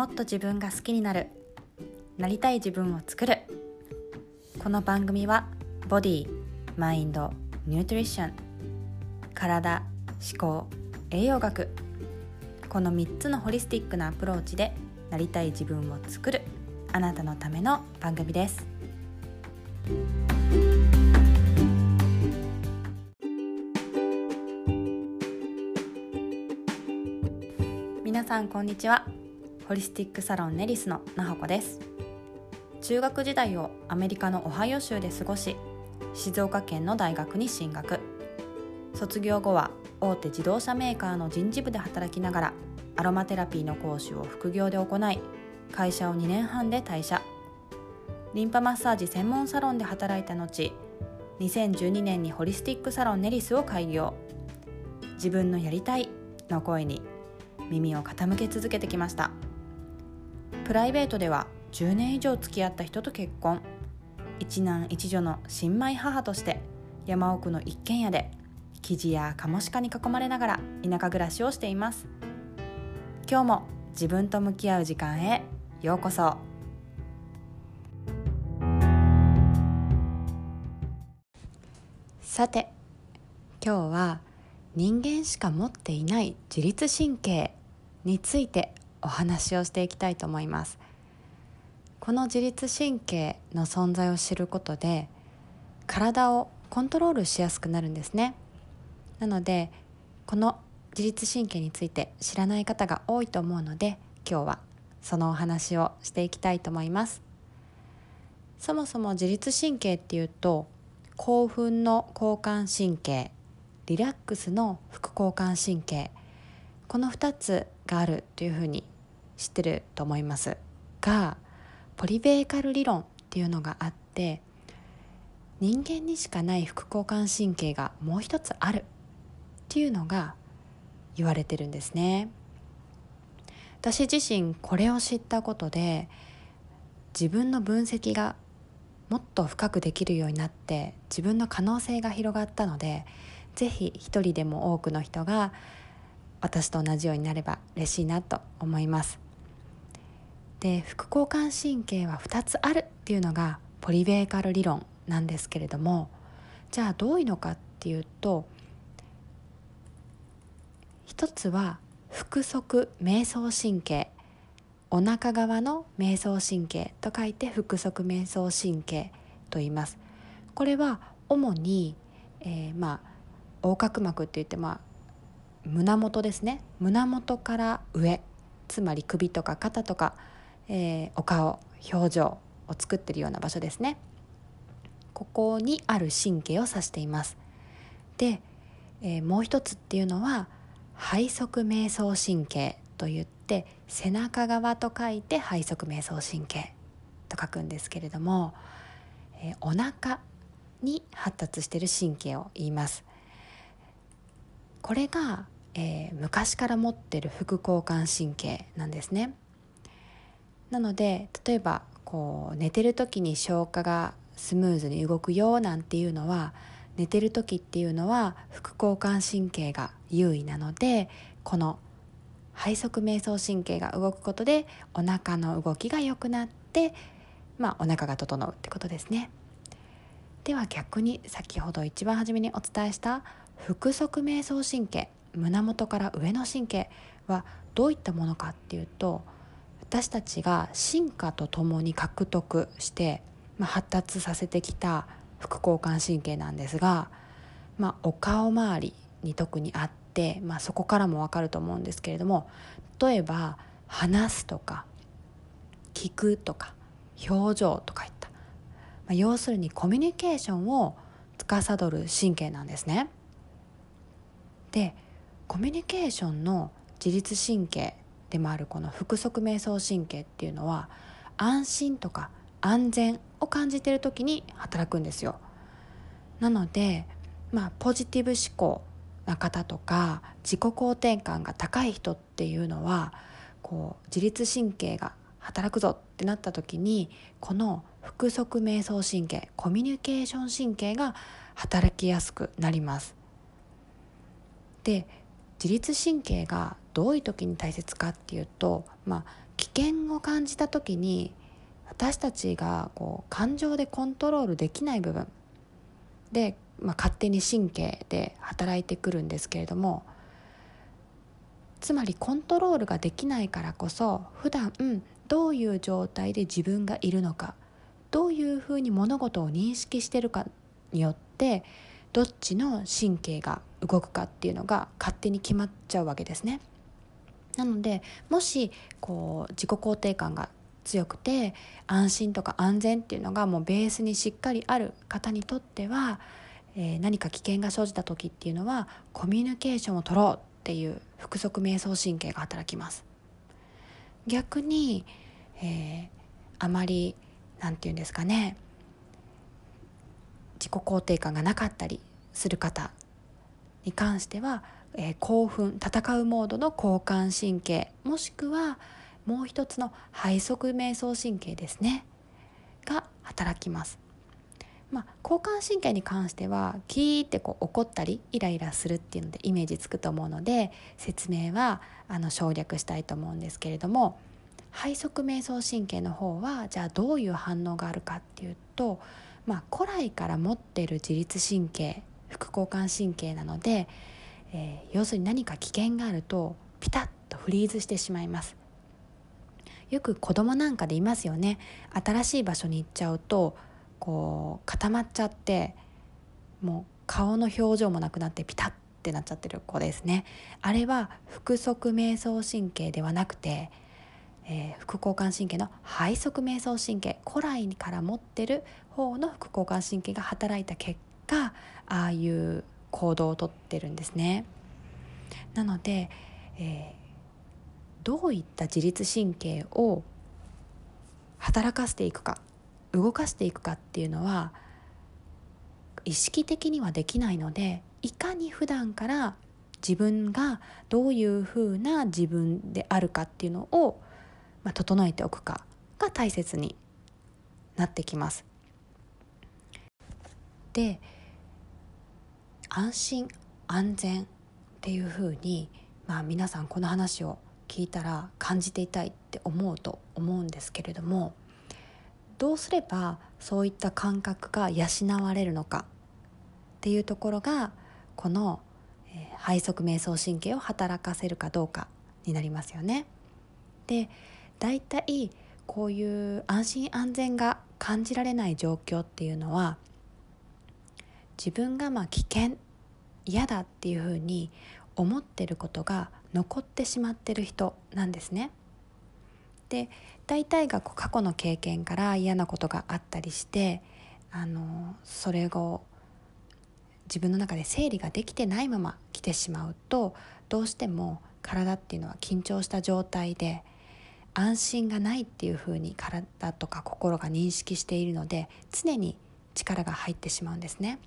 もっと自分が好きになる。なりたい自分を作る。この番組はボディマインドニュートリション体思考栄養学。この3つのホリスティックなアプローチでなりたい自分を作る。あなたのための番組です。皆さんこんにちは。ホリスティックサロンネリスのなほこです。中学時代をアメリカのオハイオ州で過ごし静岡県の大学に進学。卒業後は大手自動車メーカーの人事部で働きながらアロマテラピーの講師を副業で行い会社を2年半で退社。リンパマッサージ専門サロンで働いた後2012年にホリスティックサロンネリスを開業。自分のやりたいの声に耳を傾け続けてきました。プライベートでは10年以上付き合った人と結婚。一男一女の新米母として山奥の一軒家で生地やカモシカに囲まれながら田舎暮らしをしています。今日も自分と向き合う時間へようこそ。さて今日は人間しか持っていない自律神経についてお話をしていきたいと思います。この自律神経の存在を知ることで体をコントロールしやすくなるんですね。なのでこの自律神経について知らない方が多いと思うので今日はそのお話をしていきたいと思います。そもそも自律神経っていうと興奮の交感神経リラックスの副交感神経この2つがあるというふうに知ってると思います。がポリベーカル理論っていうのがあって人間にしかない副交感神経がもう一つあるっていうのが言われてるんですね。私自身これを知ったことで自分の分析がもっと深くできるようになって自分の可能性が広がったので是非一人でも多くの人が私と同じようになれば嬉しいなと思います。で副交感神経は2つあるっていうのがポリベーカル理論なんですけれどもじゃあどういうのかっていうと一つは腹側瞑想神経お腹側の瞑想神経と書いて腹側瞑想神経と言います。これは主に、えー、まあ横隔膜って言ってまあ胸元ですね。胸元から上。つまり首とか肩とか、えー、お顔表情を作ってるような場所ですね。ここにある神経を指しています。で、えー、もう一つっていうのは背側瞑想神経といって背中側と書いて背側瞑想神経と書くんですけれども、えー、お腹に発達している神経を言います。これが、えー、昔から持ってる副交感神経なんですね。なので例えばこう寝てる時に消化がスムーズに動くよなんていうのは寝てる時っていうのは副交感神経が優位なのでこの背側瞑想神経が動くことでお腹の動きが良くなってまあお腹が整うってことですね。では逆に先ほど一番初めにお伝えした腹側瞑想神経胸元から上の神経はどういったものかっていうと私たちが進化とともに獲得して、まあ、発達させてきた副交感神経なんですが、まあ、お顔周りに特にあって、まあ、そこからも分かると思うんですけれども例えば話すとか聞くとか表情とかいった、まあ、要するにコミュニケーションを司る神経なんですね。でコミュニケーションの自律神経でもあるこの腹側瞑想神経っていうのは安心とか安全を感じてる時に働くんですよ。なので、まあ、ポジティブ思考な方とか自己肯定感が高い人っていうのはこう自律神経が働くぞってなった時にこの腹側瞑想神経コミュニケーション神経が働きやすくなります。で自律神経がどういう時に大切かっていうと、まあ、きっ険を感じた時に私たちがこう感情でコントロールできない部分。で、まあ、勝手に神経で働いてくるんですけれどもつまりコントロールができないからこそ普段どういう状態で自分がいるのかどういうふうに物事を認識してるかによってどっちの神経が動くかっていうのが勝手に決まっちゃうわけですね。なのでもしこう自己肯定感が強くて安心とか安全っていうのがもうベースにしっかりある方にとっては、えー、何か危険が生じた時っていうのはコミュニケーションを取ろうっていう腹側瞑想神経が働きます逆に、えー、あまり何て言うんですかね自己肯定感がなかったりする方に関しては、えー、興奮戦うモードの交感神経もしくはもう一つの背側瞑想神経ですねが働きます。まあ、交感神経に関してはキーってこう怒ったりイライラするっていうのでイメージつくと思うので説明はあの省略したいと思うんですけれども背側瞑想神経の方はじゃあどういう反応があるかっていうと、まあ、古来から持ってる自律神経副交感神経なので、えー、要するに何か危険があるとピタッとフリーズしてしまいます。よく子供なんかでいますよね。新しい場所に行っちゃうとこう固まっちゃってもう顔の表情もなくなってピタッってなっちゃってる子ですね。あれは腹側瞑想神経ではなくて、えー、副交感神経の背側瞑想神経古来から持ってる方の副交感神経が働いた結果ああいう行動をとってるんですねなので、えどういった自律神経を働かせていくか動かしていくかっていうのは意識的にはできないのでいかに普段から自分がどういうふうな自分であるかっていうのを、まあ、整えておくかが大切になってきます。で安心安全っていうふうに、まあ、皆さんこの話を聞いたら感じていたいって思うと思うんですけれどもどうすればそういった感覚が養われるのかっていうところがこの、えー、背側瞑想神経を働かせるかどうかになりますよね。で大体こういう安心安全が感じられない状況っていうのは自分がまあ危険嫌だっていうふうに思ってることが残ってしまってる人なんですね。で大体が過去の経験から嫌なことがあったりしてあのそれを自分の中で整理ができてないまま来てしまうとどうしても体っていうのは緊張した状態で安心がないっていうふうに体とか心が認識しているので常に力が入ってしまうんですね。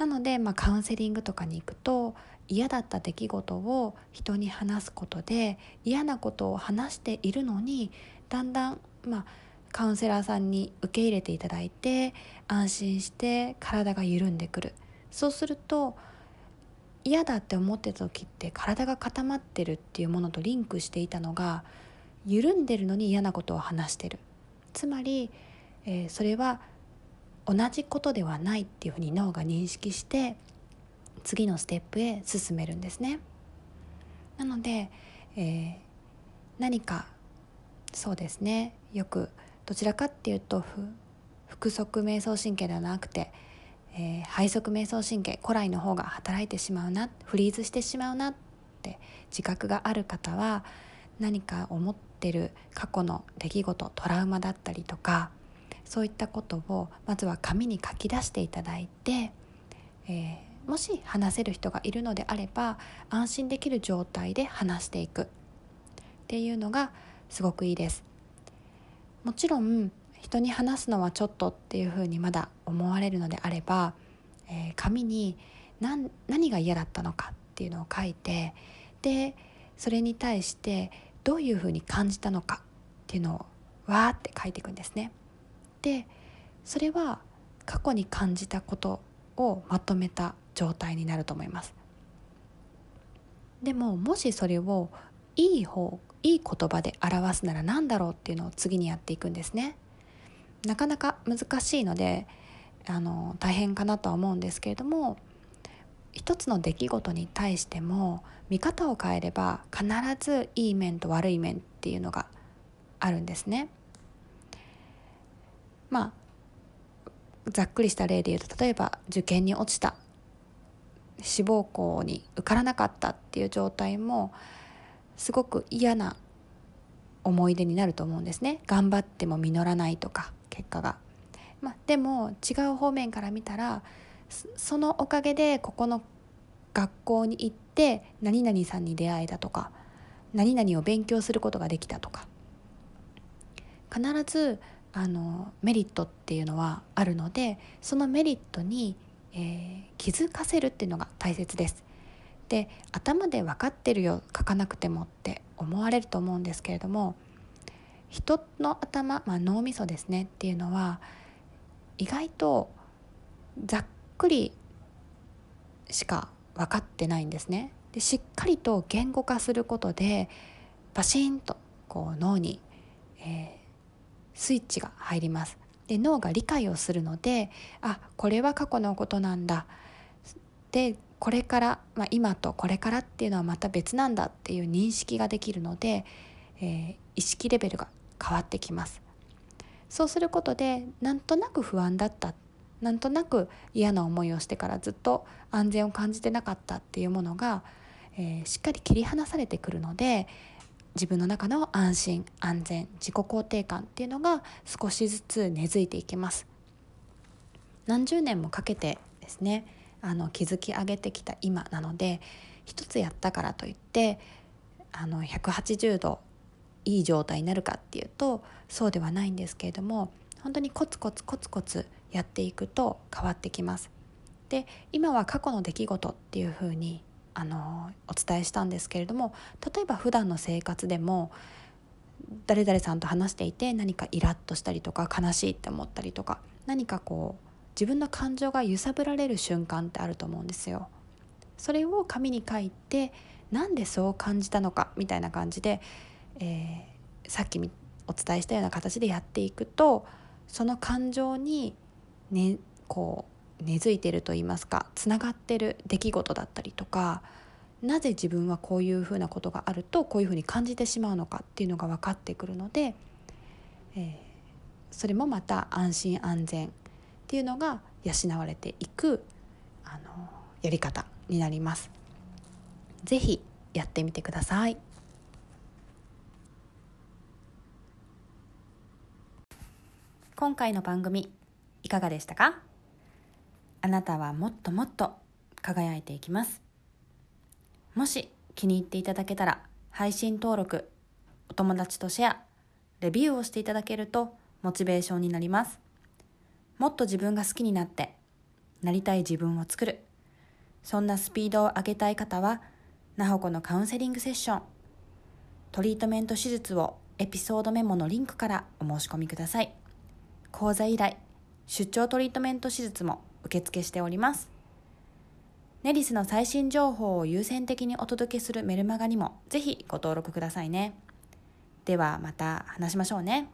なので、まあ、カウンセリングとかに行くと嫌だった出来事を人に話すことで嫌なことを話しているのにだんだん、まあ、カウンセラーさんに受け入れていただいて安心して体が緩んでくる。そうすると嫌だって思ってた時って体が固まってるっていうものとリンクしていたのが緩んでるのに嫌なことを話してる。つまり、えー、それは同じことではないっていうふうに脳が認識して次のステップへ進めるんですね。なので、えー、何かそうですねよくどちらかっていうと腹側瞑想神経ではなくて、えー、背側瞑想神経古来の方が働いてしまうなフリーズしてしまうなって自覚がある方は何か思ってる過去の出来事トラウマだったりとかそういったことをまずは紙に書き出していただいて、えーもし話せる人がいるのであれば安心できる状態で話していくっていうのがすごくいいですもちろん人に話すのはちょっとっていうふうにまだ思われるのであれば、えー、紙に何何が嫌だったのかっていうのを書いてでそれに対してどういうふうに感じたのかっていうのをわーって書いていくんですね。でそれは過去に感じたことをまとめた状態になると思いますでももしそれをいい方いい言葉で表すなら何だろうっていうのを次にやっていくんですねなかなか難しいのであの大変かなとは思うんですけれども一つの出来事に対しても見方を変えれば必ずいい面と悪い面っていうのがあるんですね。まあざっくりした例で言うと例えば受験に落ちた志望校に受からなかったっていう状態もすごく嫌な思い出になると思うんですね頑張っても実らないとか結果が。まあ、でも違う方面から見たらそのおかげでここの学校に行って何々さんに出会えたとか何々を勉強することができたとか必ずあのメリットっていうのはあるのでそのメリットに、えー、気づかせるっていうのが大切です。で頭で分かってるよ書かなくてもって思われると思うんですけれども人の頭、まあ、脳みそですねっていうのは意外とざっくりしか分かってないんですね。でしっかりと言語化することでバシンとこう脳に、えー、スイッチが入ります。で脳が理解をするのであこれは過去のことなんだ。でこれから、まあ、今とこれからっていうのはまた別なんだっていう認識ができるので、えー、意識レベルが変わってきます。そうすることでなんとなく不安だった。なんとなく嫌な思いをしてからずっと安全を感じてなかったっていうものが、えー、しっかり切り離されてくるので自分の中の安心安全自己肯定感っていうのが少しずつ根付いていきます何十年もかけてですねあの築き上げてきた今なので一つやったからといってあの180度いい状態になるかっていうとそうではないんですけれども本当にコツコツコツコツやっていくと変わってきます。で今は過去の出来事っていうふうにあのお伝えしたんですけれども例えば普段の生活でも誰々さんと話していて何かイラッとしたりとか悲しいって思ったりとか何かこう自分の感情が揺さぶられる瞬間ってあると思うんですよ。それを紙に書いてなんでそう感じたのかみたいな感じで、えー、さっきお伝えしたような形でやっていくとその感情にね、こう根付いてると言いますかつながってる出来事だったりとかなぜ自分はこういうふうなことがあるとこういうふうに感じてしまうのかっていうのが分かってくるので、えー、それもまた安心安全っていうのが養われていくあのやり方になります。ぜひやってみてください。今回の番組いかがでしたか？あなたはもっともっと輝いていきます。もし気に入っていただけたら配信登録お友達とシェアレビューをしていただけるとモチベーションになります。もっと自分が好きになってなりたい自分を作る。そんなスピードを上げたい方はなほこのカウンセリングセッション。トリートメント手術をエピソードメモのリンクからお申し込みください。講座依頼出張トリートメント手術も受付しております。ネリスの最新情報を優先的にお届けするメルマガにもぜひご登録くださいね。ではまた話しましょうね。